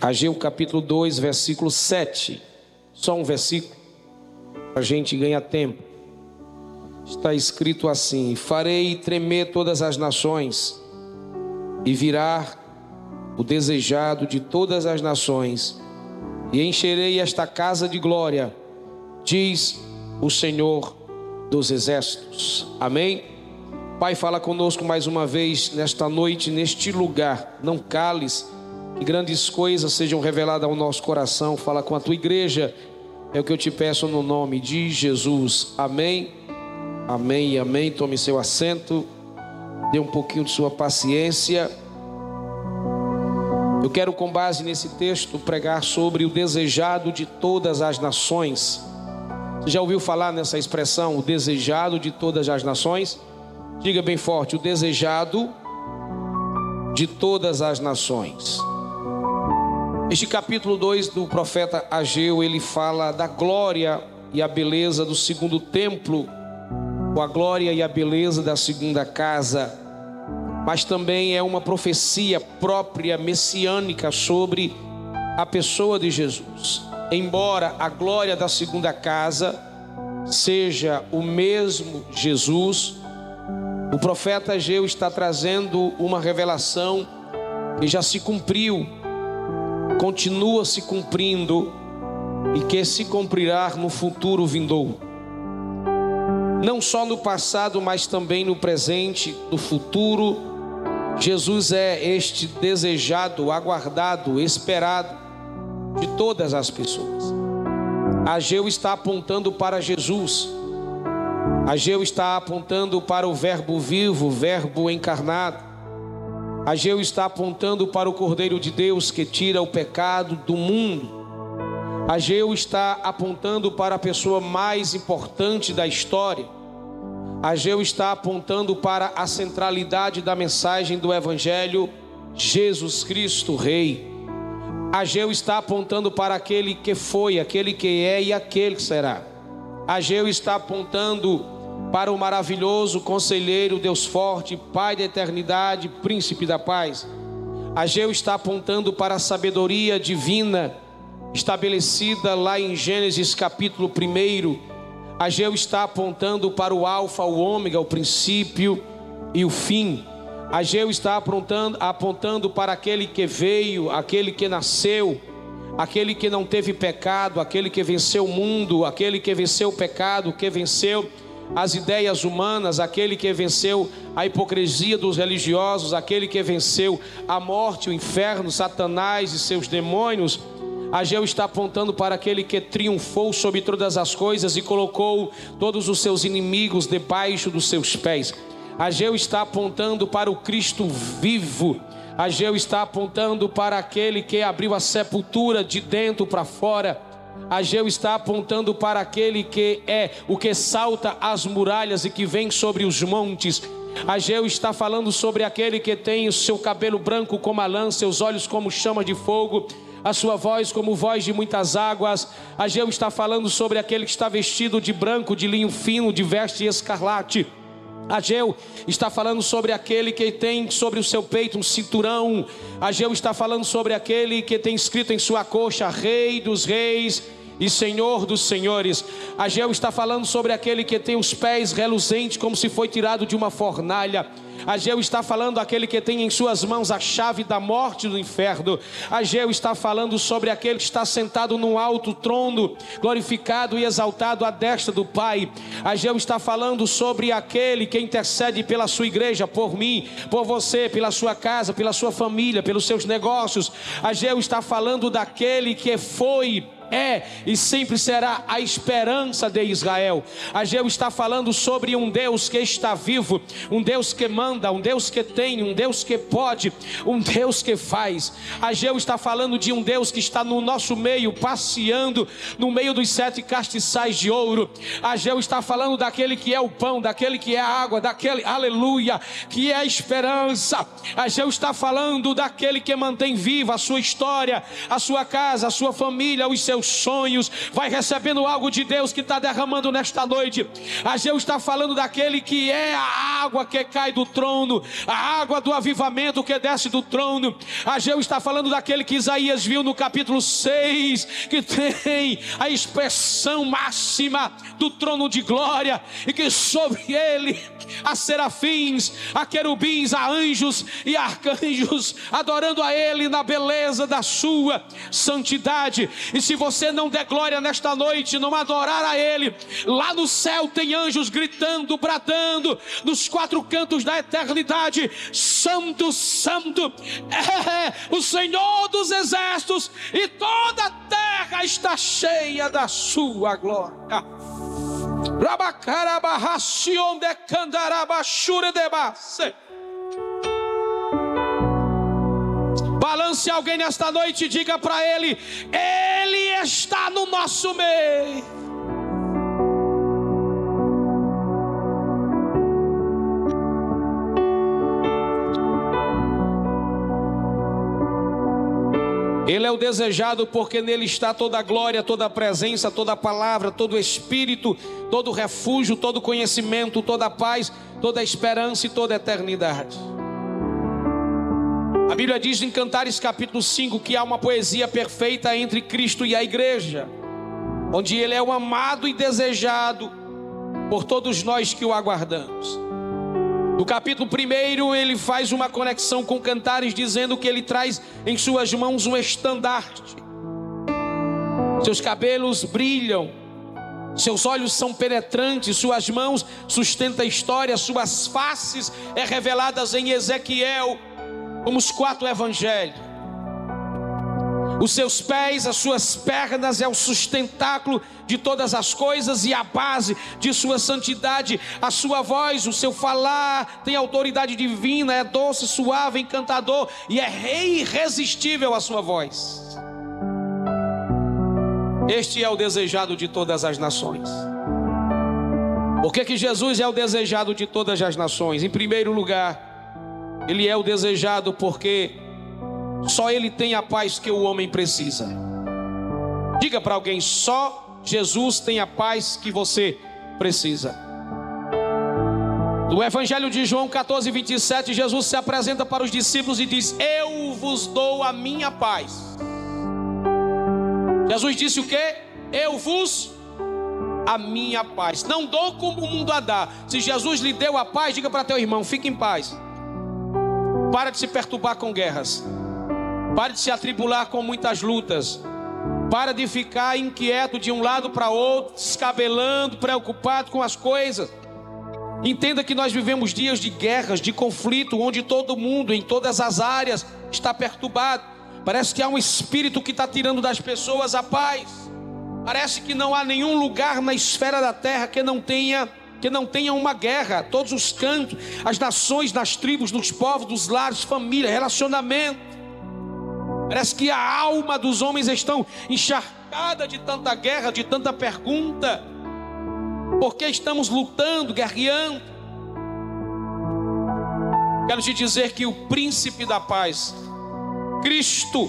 Ageu capítulo 2, versículo 7. Só um versículo, a gente ganhar tempo. Está escrito assim: Farei tremer todas as nações, e virá o desejado de todas as nações, e encherei esta casa de glória, diz o Senhor dos exércitos. Amém? Pai, fala conosco mais uma vez nesta noite, neste lugar. Não cales que grandes coisas sejam reveladas ao nosso coração. Fala com a tua igreja. É o que eu te peço no nome de Jesus. Amém. Amém e amém. Tome seu assento. Dê um pouquinho de sua paciência. Eu quero, com base nesse texto, pregar sobre o desejado de todas as nações. Você já ouviu falar nessa expressão, o desejado de todas as nações? Diga bem forte: o desejado de todas as nações. Este capítulo 2 do profeta Ageu, ele fala da glória e a beleza do segundo templo, com a glória e a beleza da segunda casa, mas também é uma profecia própria messiânica sobre a pessoa de Jesus. Embora a glória da segunda casa seja o mesmo Jesus, o profeta Ageu está trazendo uma revelação que já se cumpriu continua se cumprindo e que se cumprirá no futuro vindouro. Não só no passado, mas também no presente, no futuro. Jesus é este desejado, aguardado, esperado de todas as pessoas. Ageu está apontando para Jesus. Ageu está apontando para o Verbo vivo, Verbo encarnado. Ageu está apontando para o Cordeiro de Deus que tira o pecado do mundo. Ageu está apontando para a pessoa mais importante da história. Ageu está apontando para a centralidade da mensagem do Evangelho, Jesus Cristo, Rei. Ageu está apontando para aquele que foi, aquele que é e aquele que será. Ageu está apontando para o maravilhoso conselheiro, Deus forte, Pai da eternidade, príncipe da paz. Ageu está apontando para a sabedoria divina estabelecida lá em Gênesis capítulo 1. Ageu está apontando para o Alfa, o Ômega, o princípio e o fim. Ageu está apontando, apontando para aquele que veio, aquele que nasceu, aquele que não teve pecado, aquele que venceu o mundo, aquele que venceu o pecado, que venceu as ideias humanas, aquele que venceu a hipocrisia dos religiosos, aquele que venceu a morte, o inferno, Satanás e seus demônios. Ageu está apontando para aquele que triunfou sobre todas as coisas e colocou todos os seus inimigos debaixo dos seus pés. Ageu está apontando para o Cristo vivo. Ageu está apontando para aquele que abriu a sepultura de dentro para fora Ageu está apontando para aquele que é o que salta as muralhas e que vem sobre os montes. Ageu está falando sobre aquele que tem o seu cabelo branco como a lã, seus olhos como chama de fogo, a sua voz como voz de muitas águas. Ageu está falando sobre aquele que está vestido de branco, de linho fino, de veste escarlate. Ageu está falando sobre aquele que tem sobre o seu peito um cinturão. Ageu está falando sobre aquele que tem escrito em sua coxa Rei dos Reis e Senhor dos Senhores. Ageu está falando sobre aquele que tem os pés reluzentes como se foi tirado de uma fornalha. Ageu está falando aquele que tem em suas mãos a chave da morte do inferno. Ageu está falando sobre aquele que está sentado num alto trono, glorificado e exaltado à destra do Pai. Ageu está falando sobre aquele que intercede pela sua igreja, por mim, por você, pela sua casa, pela sua família, pelos seus negócios. Ageu está falando daquele que foi é e sempre será a esperança de Israel. Ageu está falando sobre um Deus que está vivo, um Deus que manda, um Deus que tem, um Deus que pode, um Deus que faz. Ageu está falando de um Deus que está no nosso meio, passeando no meio dos sete castiçais de ouro. Ageu está falando daquele que é o pão, daquele que é a água, daquele, aleluia, que é a esperança. Ageu está falando daquele que mantém viva a sua história, a sua casa, a sua família, os seus seus sonhos, vai recebendo algo de Deus que está derramando nesta noite. Ageu está falando daquele que é a água que cai do trono, a água do avivamento que desce do trono. Ageu está falando daquele que Isaías viu no capítulo 6, que tem a expressão máxima do trono de glória e que sobre ele há serafins, há querubins, há anjos e arcanjos adorando a ele na beleza da sua santidade. E se você não der glória nesta noite, não adorar a ele, lá no céu tem anjos gritando, bradando nos quatro cantos da eternidade: Santo, Santo é o Senhor dos exércitos, e toda a terra está cheia da sua glória. Rabacarabarracion de candarabachure de base. Balance alguém nesta noite e diga para ele: Ele está no nosso meio. Ele é o desejado porque nele está toda a glória, toda a presença, toda a palavra, todo o espírito, todo o refúgio, todo o conhecimento, toda a paz, toda a esperança e toda a eternidade. A Bíblia diz em Cantares capítulo 5 que há uma poesia perfeita entre Cristo e a igreja, onde ele é o amado e desejado por todos nós que o aguardamos. No capítulo 1, ele faz uma conexão com cantares, dizendo que ele traz em suas mãos um estandarte. Seus cabelos brilham, seus olhos são penetrantes, suas mãos sustentam a história, suas faces é reveladas em Ezequiel, como os quatro evangelhos. Os seus pés, as suas pernas é o sustentáculo de todas as coisas e a base de sua santidade. A sua voz, o seu falar tem autoridade divina, é doce, suave, encantador e é irresistível a sua voz. Este é o desejado de todas as nações. Por que, que Jesus é o desejado de todas as nações? Em primeiro lugar, ele é o desejado porque só Ele tem a paz que o homem precisa. Diga para alguém: só Jesus tem a paz que você precisa. No Evangelho de João 14, 27, Jesus se apresenta para os discípulos e diz: Eu vos dou a minha paz. Jesus disse o que? Eu vos a minha paz. Não dou como o mundo a dá. Se Jesus lhe deu a paz, diga para teu irmão: fique em paz. Para de se perturbar com guerras. Pare de se atribular com muitas lutas. Para de ficar inquieto de um lado para outro, descabelando, preocupado com as coisas. Entenda que nós vivemos dias de guerras, de conflito, onde todo mundo, em todas as áreas, está perturbado. Parece que há um espírito que está tirando das pessoas a paz. Parece que não há nenhum lugar na esfera da terra que não tenha que não tenha uma guerra. Todos os cantos, as nações, nas tribos, nos povos, dos lares, família, relacionamento. Parece que a alma dos homens estão encharcada de tanta guerra, de tanta pergunta. Por que estamos lutando, guerreando? Quero te dizer que o príncipe da paz, Cristo,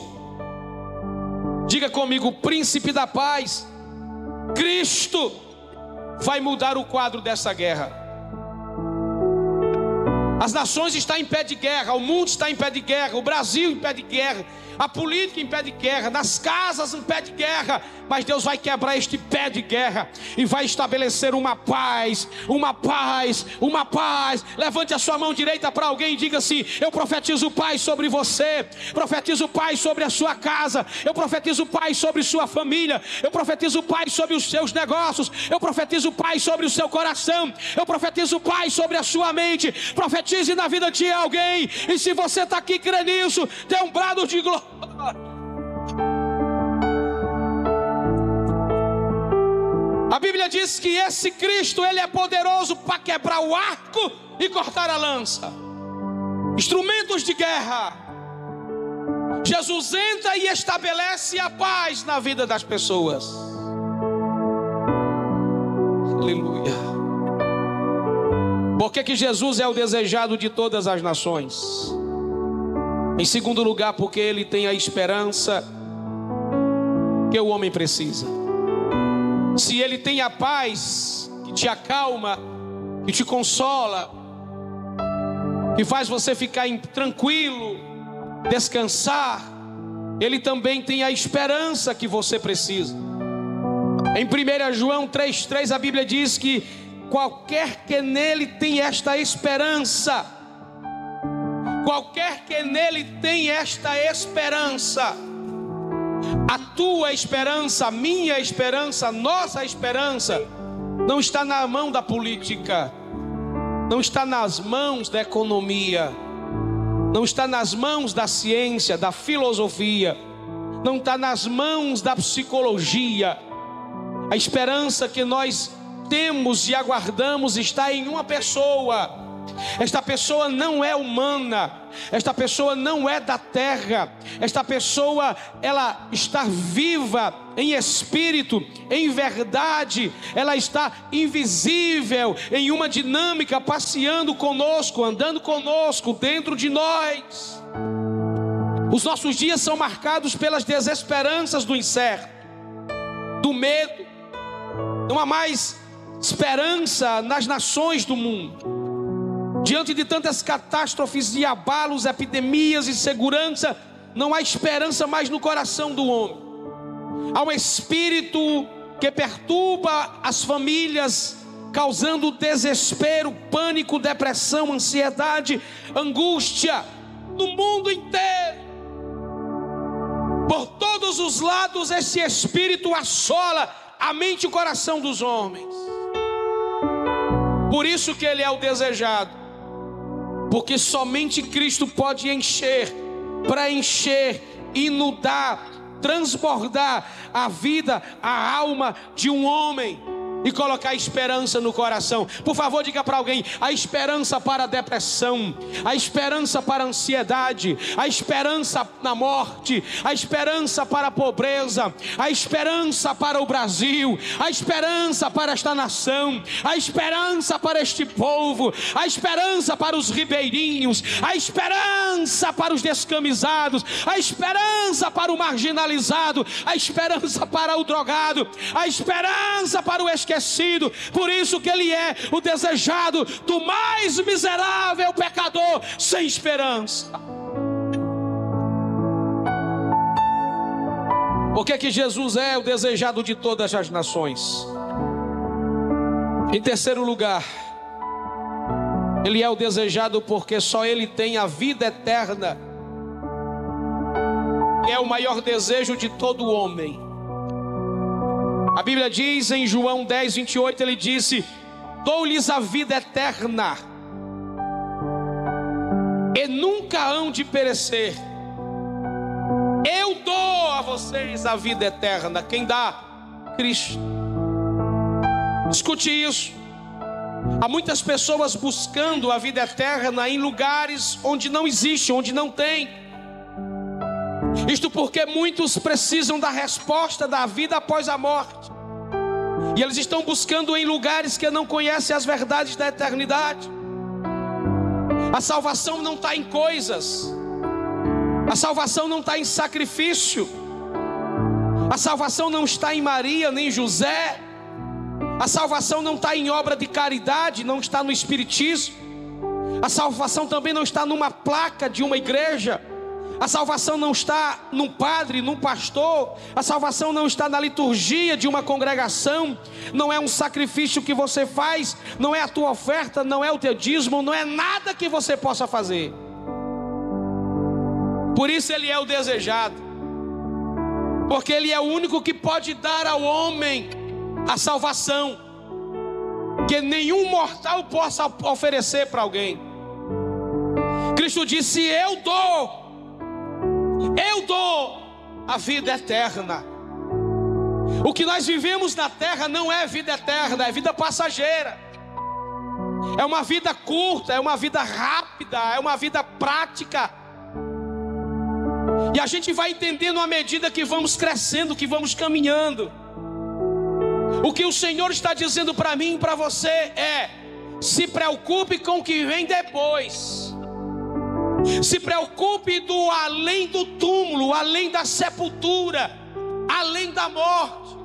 diga comigo, príncipe da paz, Cristo, vai mudar o quadro dessa guerra. As nações estão em pé de guerra, o mundo está em pé de guerra, o Brasil em pé de guerra, a política em pé de guerra, nas casas em pé de guerra, mas Deus vai quebrar este pé de guerra e vai estabelecer uma paz, uma paz, uma paz. Levante a sua mão direita para alguém e diga assim: Eu profetizo paz sobre você, profetizo paz sobre a sua casa, eu profetizo paz sobre sua família, eu profetizo paz sobre os seus negócios, eu profetizo paz sobre o seu coração, eu profetizo paz sobre a sua mente. Profetize na vida de alguém, e se você está aqui crê nisso, dê um brado de glória. A Bíblia diz que esse Cristo, ele é poderoso para quebrar o arco e cortar a lança. Instrumentos de guerra. Jesus entra e estabelece a paz na vida das pessoas. Aleluia. Por que, que Jesus é o desejado de todas as nações? Em segundo lugar, porque ele tem a esperança que o homem precisa. Se ele tem a paz que te acalma, que te consola, que faz você ficar tranquilo, descansar, ele também tem a esperança que você precisa. Em 1 João 3,3 a Bíblia diz que qualquer que nele tem esta esperança, qualquer que nele tem esta esperança, a tua esperança, a minha esperança, a nossa esperança, não está na mão da política, não está nas mãos da economia, não está nas mãos da ciência, da filosofia, não está nas mãos da psicologia. A esperança que nós temos e aguardamos está em uma pessoa. Esta pessoa não é humana, esta pessoa não é da terra, esta pessoa ela está viva em espírito, em verdade, ela está invisível em uma dinâmica passeando conosco, andando conosco dentro de nós. Os nossos dias são marcados pelas desesperanças do incerto, do medo. Não há mais esperança nas nações do mundo. Diante de tantas catástrofes e abalos, epidemias e segurança, não há esperança mais no coração do homem. Há um espírito que perturba as famílias, causando desespero, pânico, depressão, ansiedade, angústia no mundo inteiro. Por todos os lados, esse espírito assola a mente e o coração dos homens. Por isso que ele é o desejado porque somente Cristo pode encher, preencher, inundar, transbordar a vida, a alma de um homem e colocar esperança no coração. Por favor, diga para alguém: a esperança para a depressão, a esperança para a ansiedade, a esperança na morte, a esperança para a pobreza, a esperança para o Brasil, a esperança para esta nação, a esperança para este povo, a esperança para os ribeirinhos, a esperança para os descamisados, a esperança para o marginalizado, a esperança para o drogado, a esperança para o esquecido esquecido. Por isso que ele é o desejado do mais miserável pecador sem esperança. Por que, que Jesus é o desejado de todas as nações? Em terceiro lugar, ele é o desejado porque só ele tem a vida eterna. É o maior desejo de todo homem. A Bíblia diz em João 10, 28, ele disse: Dou-lhes a vida eterna, e nunca hão de perecer. Eu dou a vocês a vida eterna. Quem dá? Cristo. Escute isso. Há muitas pessoas buscando a vida eterna em lugares onde não existe, onde não tem. Isto porque muitos precisam da resposta da vida após a morte. E eles estão buscando em lugares que não conhecem as verdades da eternidade. A salvação não está em coisas. A salvação não está em sacrifício. A salvação não está em Maria nem José. A salvação não está em obra de caridade, não está no Espiritismo. A salvação também não está numa placa de uma igreja. A salvação não está num padre, num pastor. A salvação não está na liturgia de uma congregação. Não é um sacrifício que você faz. Não é a tua oferta. Não é o teu dízimo. Não é nada que você possa fazer. Por isso ele é o desejado. Porque ele é o único que pode dar ao homem a salvação. Que nenhum mortal possa oferecer para alguém. Cristo disse: Eu dou eu dou a vida eterna. O que nós vivemos na terra não é vida eterna, é vida passageira. É uma vida curta, é uma vida rápida, é uma vida prática. E a gente vai entendendo à medida que vamos crescendo, que vamos caminhando. O que o Senhor está dizendo para mim e para você é: se preocupe com o que vem depois. Se preocupe do além do túmulo, além da sepultura, além da morte.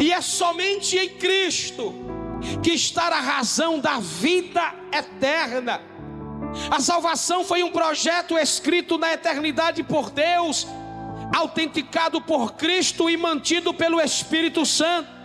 E é somente em Cristo que está a razão da vida eterna. A salvação foi um projeto escrito na eternidade por Deus, autenticado por Cristo e mantido pelo Espírito Santo.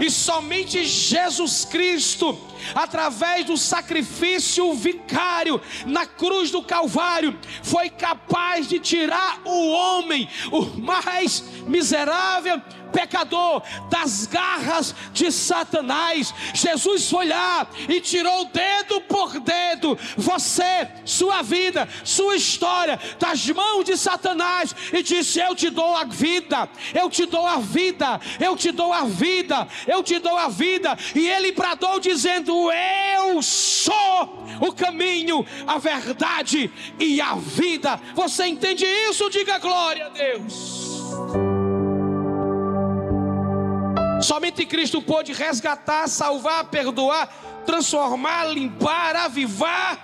E somente Jesus Cristo, através do sacrifício vicário na cruz do Calvário, foi capaz de tirar o homem, o mais miserável pecador das garras de Satanás. Jesus foi lá e tirou dedo por dedo você, sua vida, sua história das mãos de Satanás e disse: Eu te dou a vida, eu te dou a vida, eu te dou a vida, eu te dou a vida. E ele bradou dizendo: Eu sou o caminho, a verdade e a vida. Você entende isso? Diga glória a Deus. Somente Cristo pôde resgatar, salvar, perdoar, transformar, limpar, avivar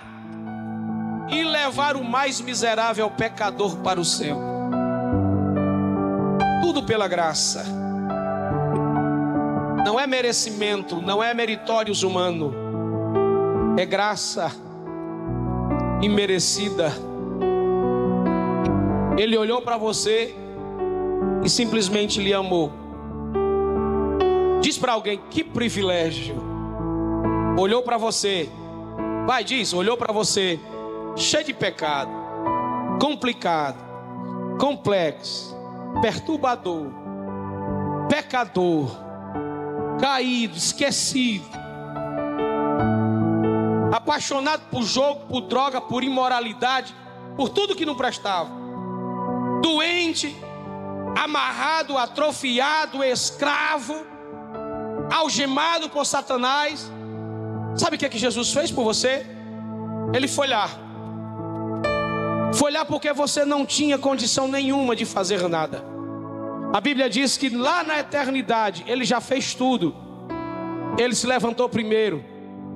e levar o mais miserável pecador para o céu. Tudo pela graça. Não é merecimento, não é meritórios humano. É graça imerecida. Ele olhou para você e simplesmente lhe amou. Diz para alguém: que privilégio. Olhou para você, vai, diz, olhou para você, cheio de pecado, complicado, complexo, perturbador, pecador, caído, esquecido, apaixonado por jogo, por droga, por imoralidade, por tudo que não prestava, doente, amarrado, atrofiado, escravo algemado por Satanás. Sabe o que, é que Jesus fez por você? Ele foi lá. Foi lá porque você não tinha condição nenhuma de fazer nada. A Bíblia diz que lá na eternidade ele já fez tudo. Ele se levantou primeiro.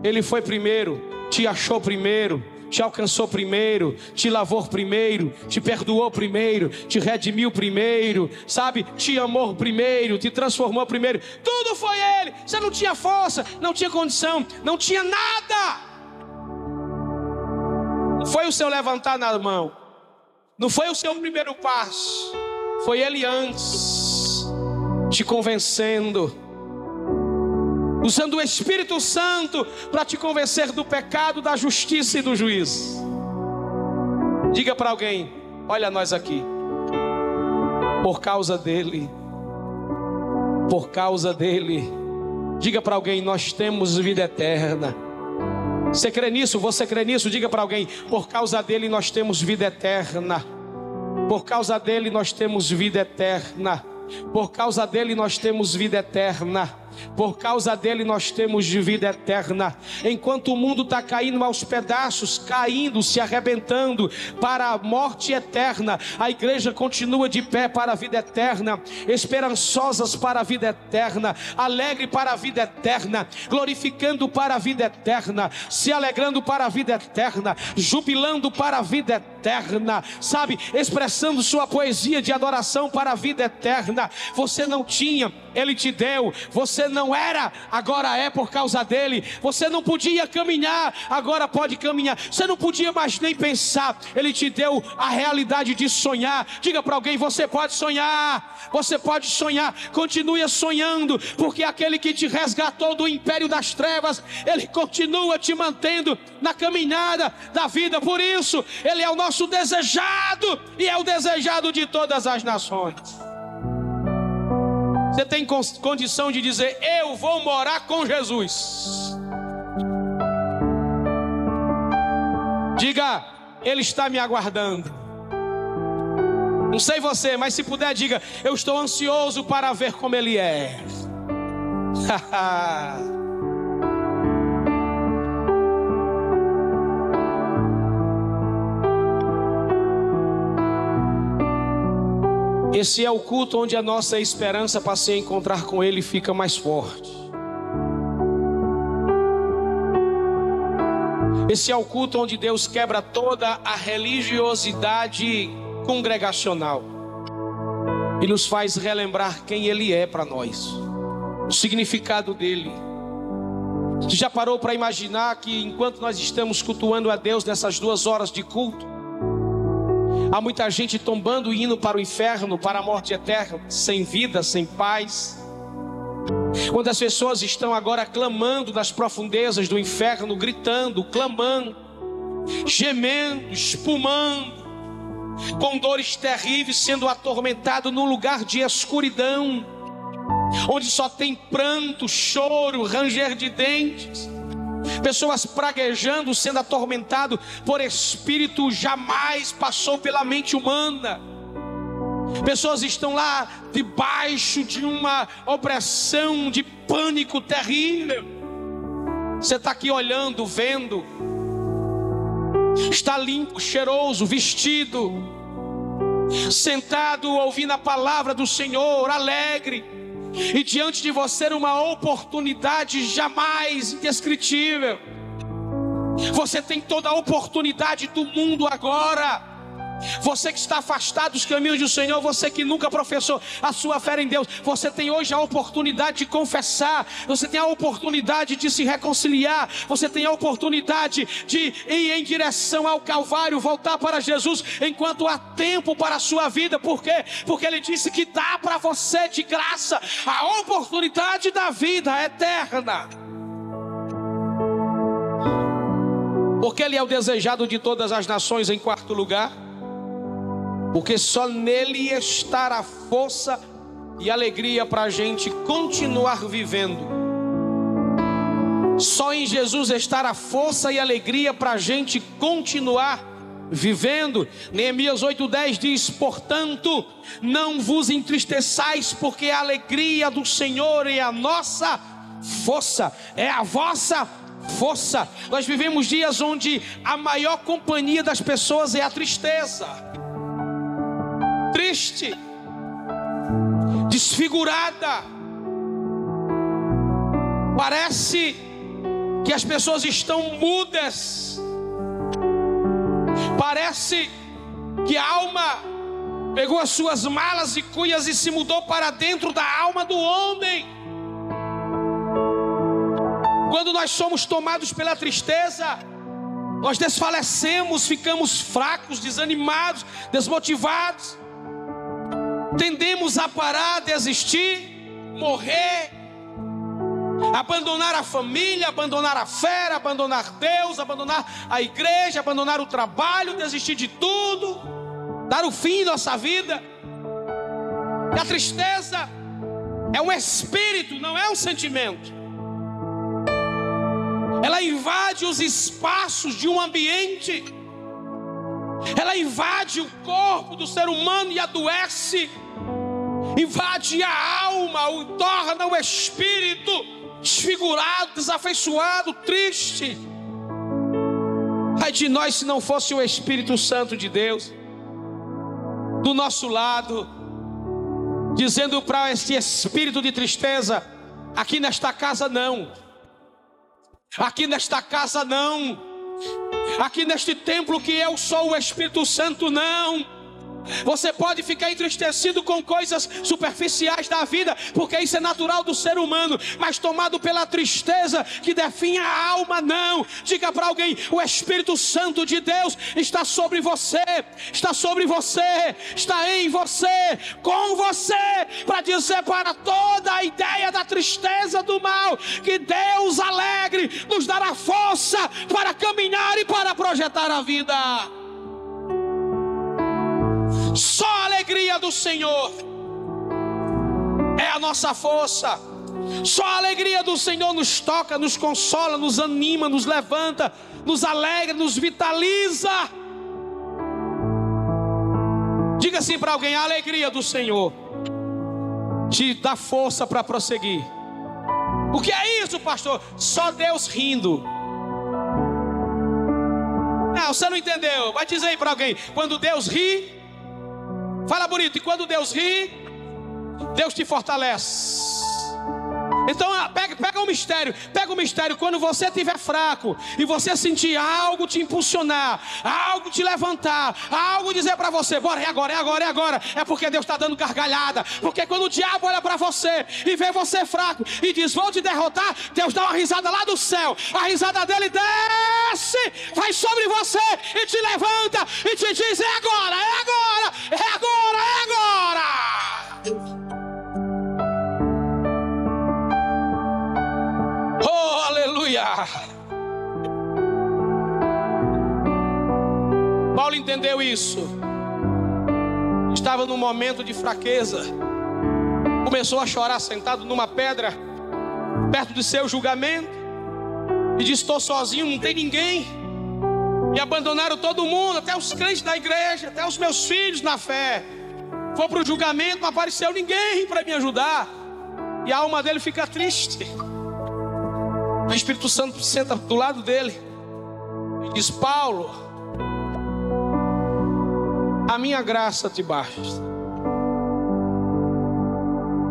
Ele foi primeiro, te achou primeiro, te alcançou primeiro, te lavou primeiro, te perdoou primeiro, te redimiu primeiro, sabe? Te amou primeiro, te transformou primeiro. Tudo foi Ele. Você não tinha força, não tinha condição, não tinha nada. Não foi o seu levantar na mão, não foi o seu primeiro passo, foi Ele antes, te convencendo usando o Espírito Santo para te convencer do pecado, da justiça e do juízo. Diga para alguém: olha nós aqui, por causa dele, por causa dele. Diga para alguém: nós temos vida eterna. Você crê nisso? Você crê nisso? Diga para alguém: por causa dele nós temos vida eterna. Por causa dele nós temos vida eterna. Por causa dele nós temos vida eterna. Por causa dele nós temos de vida eterna. Enquanto o mundo está caindo aos pedaços, caindo, se arrebentando para a morte eterna, a igreja continua de pé para a vida eterna, esperançosas para a vida eterna, alegre para a vida eterna, glorificando para a vida eterna, se alegrando para a vida eterna, jubilando para a vida eterna, sabe, expressando sua poesia de adoração para a vida eterna. Você não tinha, ele te deu. Você não era, agora é por causa dele. Você não podia caminhar, agora pode caminhar. Você não podia mais nem pensar. Ele te deu a realidade de sonhar. Diga para alguém: você pode sonhar. Você pode sonhar. Continue sonhando, porque aquele que te resgatou do império das trevas, ele continua te mantendo na caminhada da vida. Por isso, ele é o nosso desejado e é o desejado de todas as nações. Você tem condição de dizer: Eu vou morar com Jesus. Diga, Ele está me aguardando. Não sei você, mas se puder, diga: Eu estou ansioso para ver como Ele é. Esse é o culto onde a nossa esperança para se encontrar com Ele fica mais forte. Esse é o culto onde Deus quebra toda a religiosidade congregacional. e nos faz relembrar quem Ele é para nós, o significado dele. Você já parou para imaginar que enquanto nós estamos cultuando a Deus nessas duas horas de culto, há muita gente tombando e indo para o inferno, para a morte eterna, sem vida, sem paz. Quando as pessoas estão agora clamando nas profundezas do inferno, gritando, clamando, gemendo, espumando, com dores terríveis, sendo atormentado num lugar de escuridão, onde só tem pranto, choro, ranger de dentes, pessoas praguejando, sendo atormentado por espírito jamais passou pela mente humana. Pessoas estão lá debaixo de uma opressão, de pânico terrível. Você está aqui olhando, vendo, está limpo, cheiroso, vestido, sentado ouvindo a palavra do Senhor, alegre, e diante de você uma oportunidade jamais indescritível. Você tem toda a oportunidade do mundo agora. Você que está afastado dos caminhos do Senhor, você que nunca professou a sua fé em Deus, você tem hoje a oportunidade de confessar, você tem a oportunidade de se reconciliar, você tem a oportunidade de ir em direção ao Calvário, voltar para Jesus, enquanto há tempo para a sua vida, por quê? Porque Ele disse que dá para você de graça a oportunidade da vida eterna. Porque Ele é o desejado de todas as nações, em quarto lugar porque só nele está a força e alegria para a gente continuar vivendo. Só em Jesus está a força e alegria para a gente continuar vivendo. Neemias 8,10 diz: Portanto, não vos entristeçais, porque a alegria do Senhor é a nossa força, é a vossa força. Nós vivemos dias onde a maior companhia das pessoas é a tristeza triste, desfigurada. Parece que as pessoas estão mudas. Parece que a alma pegou as suas malas e cuias e se mudou para dentro da alma do homem. Quando nós somos tomados pela tristeza, nós desfalecemos, ficamos fracos, desanimados, desmotivados tendemos a parar, desistir, morrer, abandonar a família, abandonar a fé, abandonar Deus, abandonar a igreja, abandonar o trabalho, desistir de tudo, dar o fim em nossa vida. E a tristeza é um espírito, não é um sentimento. Ela invade os espaços de um ambiente ela invade o corpo do ser humano e adoece, invade a alma, o torna o espírito desfigurado, desafeiçoado, triste. Ai de nós se não fosse o Espírito Santo de Deus do nosso lado, dizendo para esse espírito de tristeza: aqui nesta casa não, aqui nesta casa não aqui neste templo que eu sou o Espírito Santo, não. Você pode ficar entristecido com coisas superficiais da vida, porque isso é natural do ser humano, mas tomado pela tristeza que define a alma, não. Diga para alguém: o Espírito Santo de Deus está sobre você, está sobre você, está em você, com você, para dizer para toda a ideia da tristeza do mal, que Deus alegre nos dará força para caminhar e para projetar a vida. Só a alegria do Senhor é a nossa força. Só a alegria do Senhor nos toca, nos consola, nos anima, nos levanta, nos alegra, nos vitaliza. Diga assim para alguém: a alegria do Senhor te dá força para prosseguir. O que é isso, pastor? Só Deus rindo. Não, você não entendeu. Vai dizer aí para alguém: quando Deus ri, Fala bonito. E quando Deus ri, Deus te fortalece. Então ah, pega, pega o mistério, pega o mistério. Quando você estiver fraco e você sentir algo te impulsionar, algo te levantar, algo dizer para você, bora, é agora, é agora, é agora, é porque Deus está dando gargalhada. Porque quando o diabo olha para você e vê você fraco e diz, vou te derrotar, Deus dá uma risada lá do céu. A risada dele desce, vai sobre você e te levanta e te diz, é agora, é agora, é agora, é agora. Aleluia! Paulo entendeu isso. Estava num momento de fraqueza. Começou a chorar sentado numa pedra, perto de seu julgamento. E disse: Estou sozinho, não tem ninguém. E abandonaram todo mundo, até os crentes da igreja, até os meus filhos na fé. Foi para o julgamento, não apareceu ninguém para me ajudar. E a alma dele fica triste. O Espírito Santo senta do lado dele e diz: Paulo, a minha graça te basta.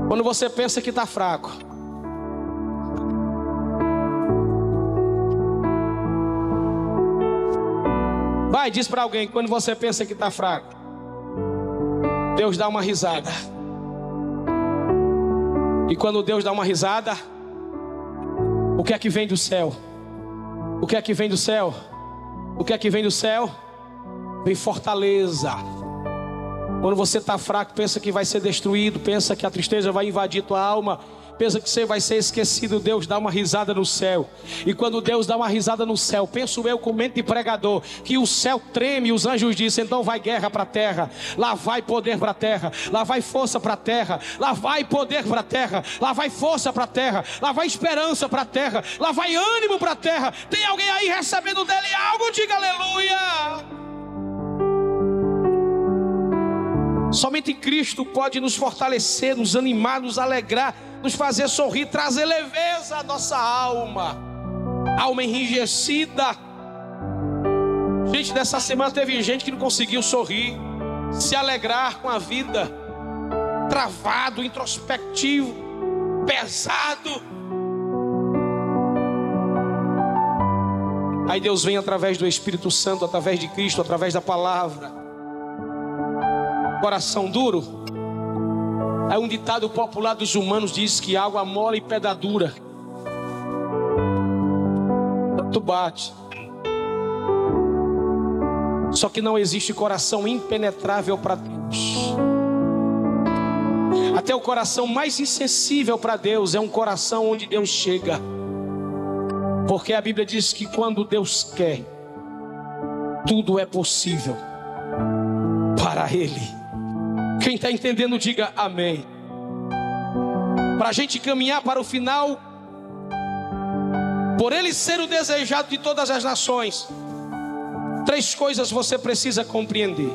Quando você pensa que está fraco, vai, diz para alguém: quando você pensa que está fraco, Deus dá uma risada. E quando Deus dá uma risada, o que é que vem do céu? O que é que vem do céu? O que é que vem do céu? Vem fortaleza. Quando você está fraco, pensa que vai ser destruído, pensa que a tristeza vai invadir tua alma pensa que você vai ser esquecido, Deus dá uma risada no céu. E quando Deus dá uma risada no céu, penso eu com mente de pregador, que o céu treme os anjos dizem: então vai guerra para a terra, lá vai poder para a terra, lá vai força para a terra, lá vai poder para a terra, lá vai força para a terra, lá vai esperança para a terra, lá vai ânimo para a terra. Tem alguém aí recebendo dele algo? Diga aleluia. Somente Cristo pode nos fortalecer, nos animar, nos alegrar nos fazer sorrir, trazer leveza à nossa alma, alma enrijecida. Gente, dessa semana teve gente que não conseguiu sorrir, se alegrar com a vida, travado, introspectivo, pesado. Aí Deus vem através do Espírito Santo, através de Cristo, através da palavra. Coração duro, Aí um ditado popular dos humanos diz que água mole e pedra dura. Tu bate. Só que não existe coração impenetrável para Deus. Até o coração mais insensível para Deus é um coração onde Deus chega. Porque a Bíblia diz que quando Deus quer, tudo é possível para Ele. Quem está entendendo, diga amém. Para a gente caminhar para o final, por Ele ser o desejado de todas as nações, três coisas você precisa compreender.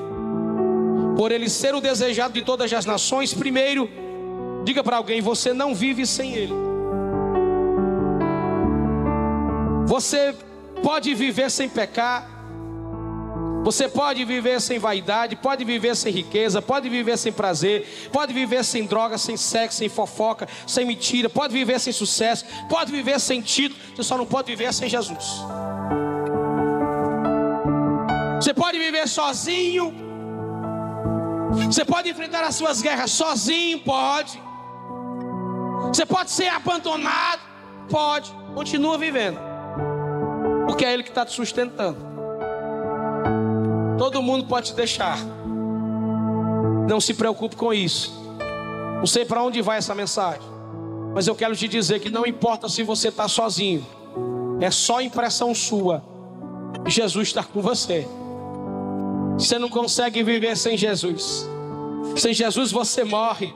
Por Ele ser o desejado de todas as nações, primeiro, diga para alguém: você não vive sem Ele. Você pode viver sem pecar, você pode viver sem vaidade, pode viver sem riqueza, pode viver sem prazer, pode viver sem droga, sem sexo, sem fofoca, sem mentira, pode viver sem sucesso, pode viver sem título, você só não pode viver sem Jesus. Você pode viver sozinho, você pode enfrentar as suas guerras sozinho, pode. Você pode ser abandonado, pode. Continua vivendo, porque é Ele que está te sustentando. Todo mundo pode te deixar. Não se preocupe com isso. Não sei para onde vai essa mensagem. Mas eu quero te dizer que não importa se você está sozinho. É só impressão sua. Jesus está com você. Você não consegue viver sem Jesus. Sem Jesus você morre.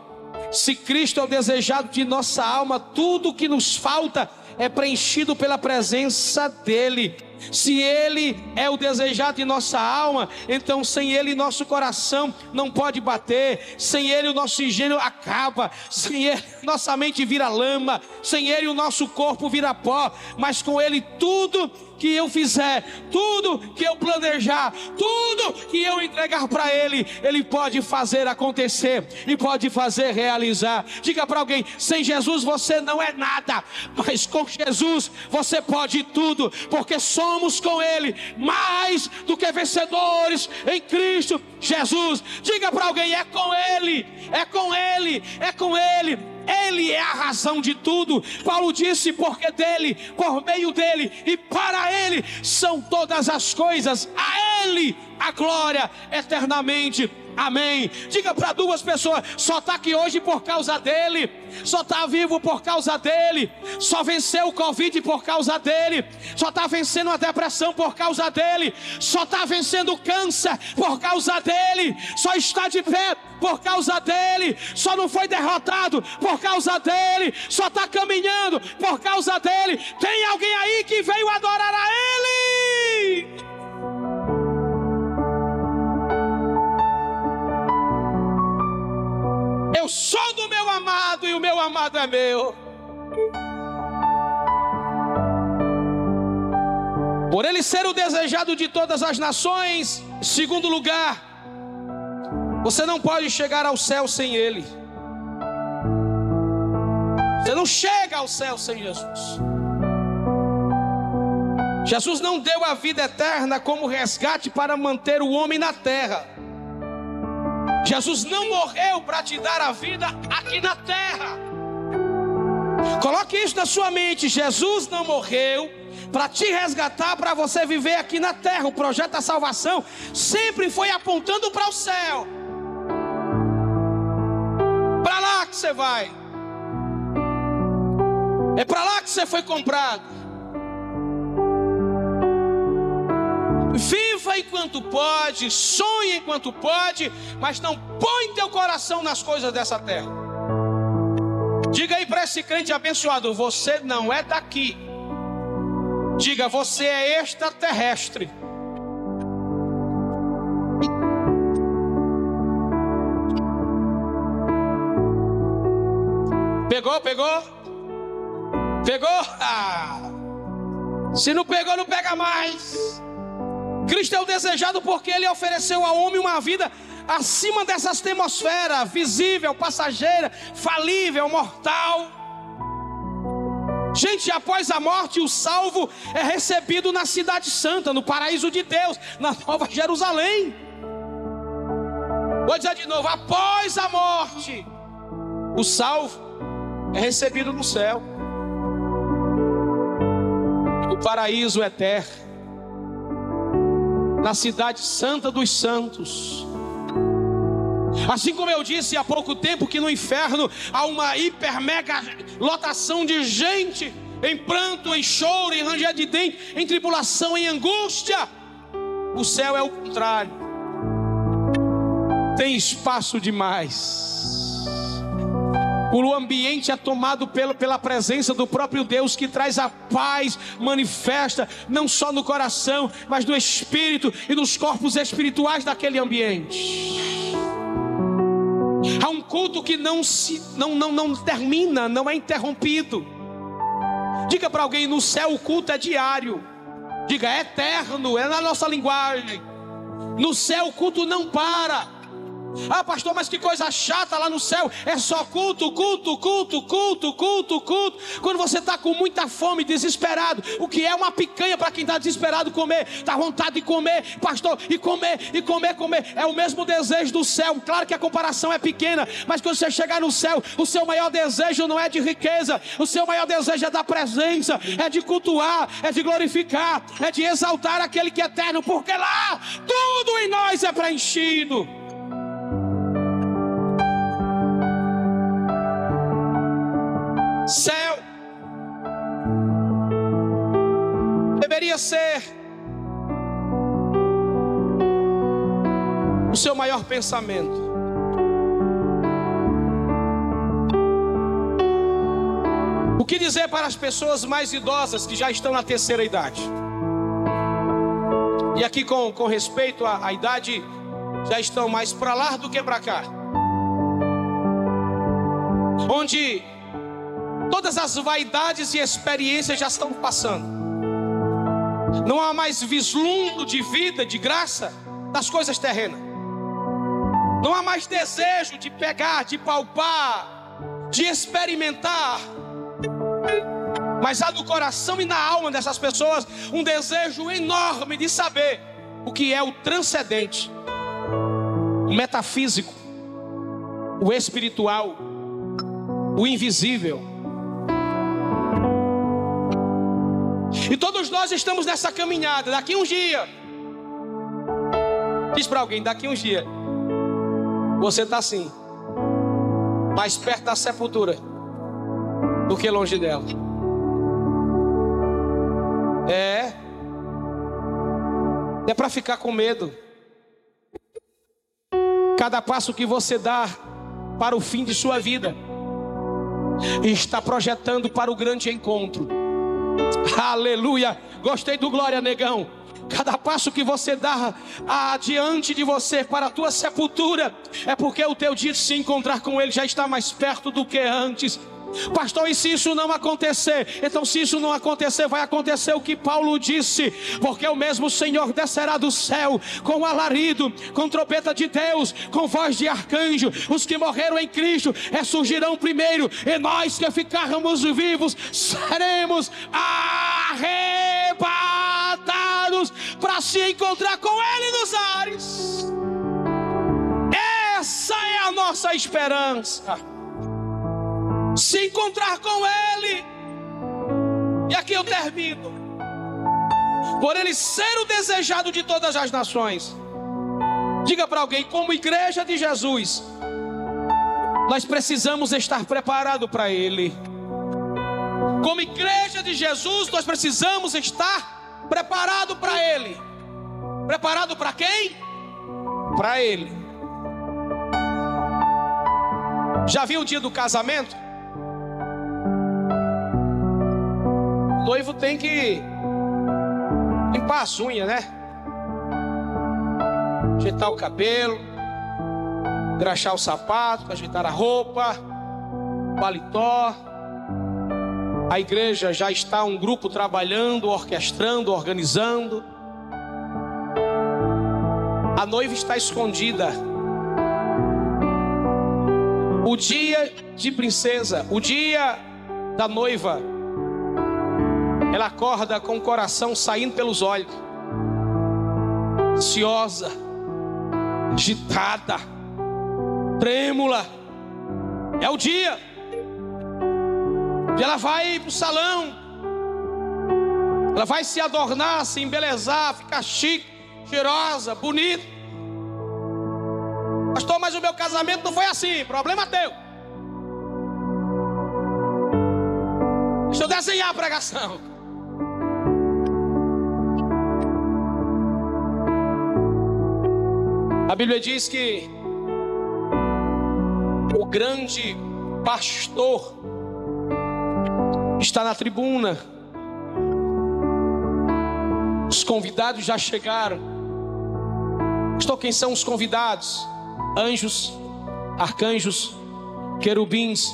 Se Cristo é o desejado de nossa alma, tudo que nos falta é preenchido pela presença dEle. Se Ele é o desejado de nossa alma, então sem Ele nosso coração não pode bater, sem Ele o nosso engenho acaba, sem Ele nossa mente vira lama, sem Ele o nosso corpo vira pó, mas com Ele tudo que eu fizer, tudo que eu planejar, tudo que eu entregar para Ele, Ele pode fazer acontecer e pode fazer realizar. Diga para alguém: sem Jesus você não é nada, mas com Jesus você pode tudo, porque somos com Ele mais do que vencedores em Cristo Jesus. Diga para alguém: é com Ele, é com Ele, é com Ele. Ele é a razão de tudo. Paulo disse: porque dele, por meio dele e para ele são todas as coisas. A ele a glória eternamente. Amém. Diga para duas pessoas: só está aqui hoje por causa dele, só está vivo por causa dele, só venceu o Covid por causa dele, só está vencendo a depressão por causa dele, só está vencendo o câncer por causa dele, só está de pé por causa dele, só não foi derrotado por causa dele, só está caminhando por causa dele. Tem alguém aí que veio adorar a ele? Eu sou do meu amado e o meu amado é meu. Por ele ser o desejado de todas as nações, segundo lugar, você não pode chegar ao céu sem ele. Você não chega ao céu sem Jesus. Jesus não deu a vida eterna como resgate para manter o homem na terra. Jesus não morreu para te dar a vida aqui na terra. Coloque isso na sua mente: Jesus não morreu para te resgatar, para você viver aqui na terra. O projeto da salvação sempre foi apontando para o céu. Para lá que você vai. É para lá que você foi comprado. Viva enquanto pode, sonhe enquanto pode, mas não põe teu coração nas coisas dessa terra. Diga aí para esse crente abençoado: você não é daqui. Diga, você é extraterrestre. Pegou, pegou? Pegou? Ah. Se não pegou, não pega mais. Cristo é o desejado porque ele ofereceu ao homem uma vida acima dessa atmosfera visível, passageira, falível, mortal. Gente, após a morte, o salvo é recebido na Cidade Santa, no paraíso de Deus, na Nova Jerusalém. Vou dizer de novo: após a morte, o salvo é recebido no céu, o paraíso eterno na cidade santa dos santos. Assim como eu disse há pouco tempo que no inferno há uma hiper mega lotação de gente em pranto, em choro, em ranger de dente, em tribulação, em angústia. O céu é o contrário. Tem espaço demais. O ambiente é tomado pela, pela presença do próprio Deus que traz a paz, manifesta não só no coração, mas no espírito e nos corpos espirituais daquele ambiente. Há um culto que não se não, não, não termina, não é interrompido. Diga para alguém: no céu o culto é diário. Diga, é eterno, é na nossa linguagem. No céu o culto não para. Ah, pastor, mas que coisa chata lá no céu. É só culto, culto, culto, culto, culto, culto. Quando você está com muita fome, desesperado, o que é uma picanha para quem está desesperado comer? Está vontade de comer, pastor, e comer, e comer, comer. É o mesmo desejo do céu. Claro que a comparação é pequena, mas quando você chegar no céu, o seu maior desejo não é de riqueza, o seu maior desejo é da presença, é de cultuar, é de glorificar, é de exaltar aquele que é eterno, porque lá tudo em nós é preenchido. Céu deveria ser o seu maior pensamento. O que dizer para as pessoas mais idosas que já estão na terceira idade? E aqui, com, com respeito à, à idade, já estão mais para lá do que para cá. Onde Todas as vaidades e experiências já estão passando. Não há mais vislumbre de vida, de graça das coisas terrenas. Não há mais desejo de pegar, de palpar, de experimentar. Mas há no coração e na alma dessas pessoas um desejo enorme de saber o que é o transcendente, o metafísico, o espiritual, o invisível. E todos nós estamos nessa caminhada. Daqui uns dias, diz para alguém: daqui uns dias, você está assim, mais perto da sepultura do que longe dela. É, é para ficar com medo. Cada passo que você dá para o fim de sua vida está projetando para o grande encontro. Aleluia! Gostei do glória, negão. Cada passo que você dá adiante de você para a tua sepultura é porque o teu dia de se encontrar com Ele já está mais perto do que antes. Pastor, e se isso não acontecer? Então, se isso não acontecer, vai acontecer o que Paulo disse, porque o mesmo Senhor descerá do céu com alarido, com trombeta de Deus, com voz de arcanjo. Os que morreram em Cristo ressurgirão primeiro, e nós que ficarmos vivos seremos arrebatados para se encontrar com Ele nos ares. Essa é a nossa esperança se encontrar com Ele. E aqui eu termino. Por Ele ser o desejado de todas as nações. Diga para alguém, como igreja de Jesus, nós precisamos estar preparados para Ele. Como igreja de Jesus, nós precisamos estar preparado para Ele. Preparado para quem? Para Ele. Já viu o dia do casamento? Noivo tem que limpar as unhas, né? Ajeitar o cabelo, engraxar o sapato, ajeitar a roupa, paletó. A igreja já está um grupo trabalhando, orquestrando, organizando. A noiva está escondida. O dia de princesa, o dia da noiva ela acorda com o coração saindo pelos olhos, ansiosa, agitada, trêmula. É o dia. E ela vai para o salão, ela vai se adornar, se embelezar, ficar chique, cheirosa, bonita. Pastor, mas o meu casamento não foi assim, problema teu. Deixa eu desenhar a pregação. A Bíblia diz que o grande pastor está na tribuna. Os convidados já chegaram. Estou quem são os convidados? Anjos, arcanjos, querubins,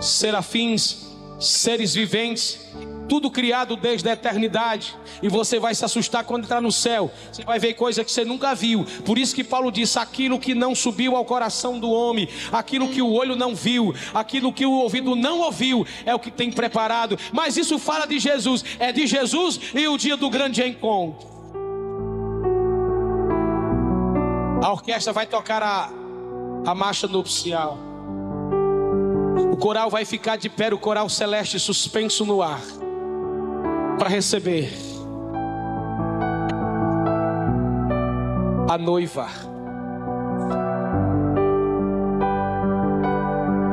serafins, seres viventes tudo criado desde a eternidade. E você vai se assustar quando entrar no céu. Você vai ver coisa que você nunca viu. Por isso que Paulo disse: aquilo que não subiu ao coração do homem, aquilo que o olho não viu, aquilo que o ouvido não ouviu, é o que tem preparado. Mas isso fala de Jesus, é de Jesus e o dia do grande encontro. A orquestra vai tocar a, a marcha nupcial. O coral vai ficar de pé, o coral celeste suspenso no ar para receber a noiva.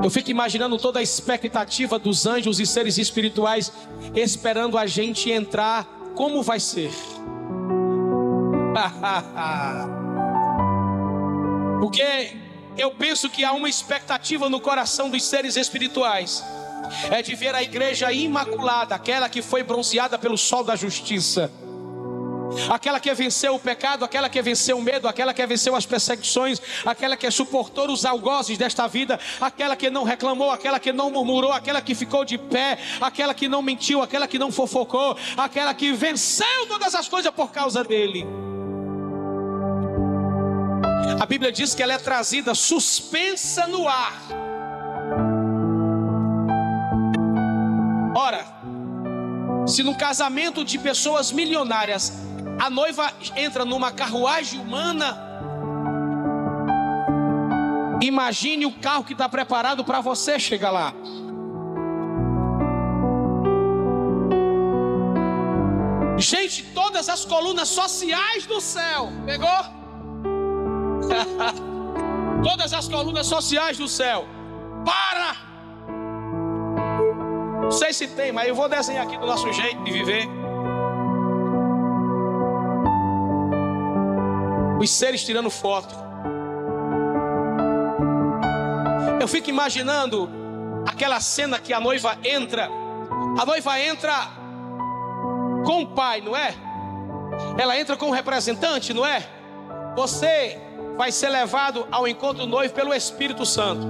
Eu fico imaginando toda a expectativa dos anjos e seres espirituais esperando a gente entrar. Como vai ser? Porque eu penso que há uma expectativa no coração dos seres espirituais é de ver a igreja imaculada, aquela que foi bronzeada pelo sol da justiça. aquela que venceu o pecado, aquela que venceu o medo, aquela que venceu as perseguições, aquela que suportou os algozes desta vida, aquela que não reclamou, aquela que não murmurou, aquela que ficou de pé, aquela que não mentiu, aquela que não fofocou, aquela que venceu todas as coisas por causa dele. A Bíblia diz que ela é trazida suspensa no ar. Ora, se no casamento de pessoas milionárias a noiva entra numa carruagem humana. Imagine o carro que está preparado para você chegar lá. Gente, todas as colunas sociais do céu, pegou? todas as colunas sociais do céu, para! Não sei se tem, mas eu vou desenhar aqui do nosso jeito de viver. os seres tirando foto. Eu fico imaginando aquela cena que a noiva entra. A noiva entra com o pai, não é? Ela entra com o representante, não é? Você vai ser levado ao encontro do noivo pelo Espírito Santo.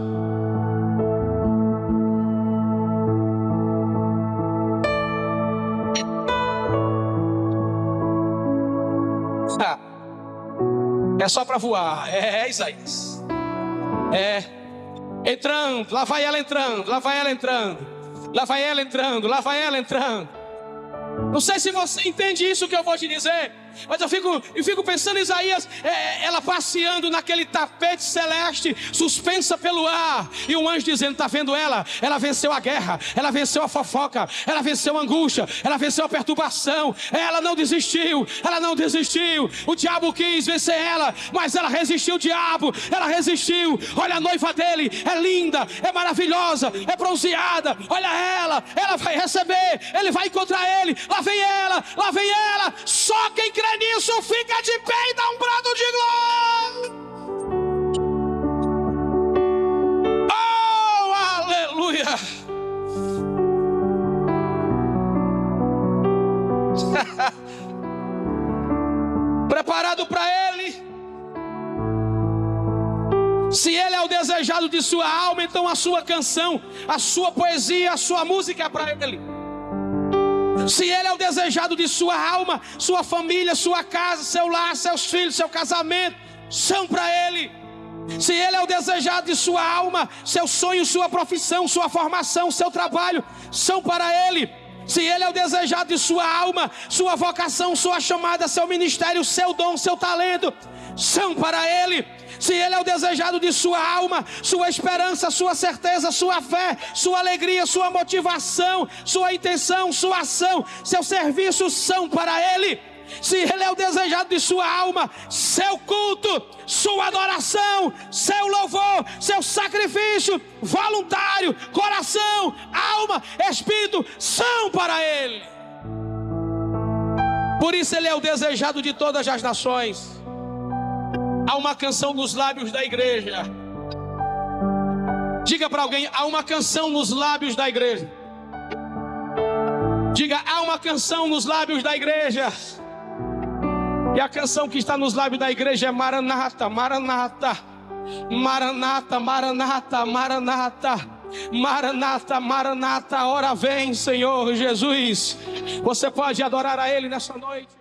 É só para voar. É, é, Isaías. É. Entrando, lá vai ela entrando, lá vai ela entrando. Lá vai ela entrando, lá vai ela entrando. Não sei se você entende isso que eu vou te dizer. Mas eu fico, eu fico pensando em Isaías, é, ela passeando naquele tapete celeste, suspensa pelo ar, e um anjo dizendo: Está vendo ela? Ela venceu a guerra, ela venceu a fofoca, ela venceu a angústia, ela venceu a perturbação, ela não desistiu, ela não desistiu. O diabo quis vencer ela, mas ela resistiu, o diabo, ela resistiu. Olha a noiva dele, é linda, é maravilhosa, é bronzeada. Olha ela, ela vai receber, ele vai encontrar ele. Lá vem ela, lá vem ela. Só quem crê nisso, fica de pé e dá um brado de glória. Oh, aleluia. Preparado para ele. Se ele é o desejado de sua alma, então a sua canção, a sua poesia, a sua música é para ele. Se ele é o desejado de sua alma, sua família, sua casa, seu lar, seus filhos, seu casamento, são para ele. Se ele é o desejado de sua alma, seu sonho, sua profissão, sua formação, seu trabalho, são para ele. Se ele é o desejado de sua alma, sua vocação, sua chamada, seu ministério, seu dom, seu talento, são para ele. Se ele é o desejado de sua alma, sua esperança, sua certeza, sua fé, sua alegria, sua motivação, sua intenção, sua ação, seus serviços são para ele. Se ele é o desejado de sua alma, seu culto, sua adoração, seu louvor, seu sacrifício voluntário, coração, alma, espírito são para ele. Por isso ele é o desejado de todas as nações. Há uma canção nos lábios da igreja. Diga para alguém: há uma canção nos lábios da igreja. Diga: há uma canção nos lábios da igreja. E a canção que está nos lábios da igreja é Maranata, Maranata, Maranata, Maranata, Maranata. Maranata, Maranata, hora vem, Senhor Jesus. Você pode adorar a Ele nessa noite.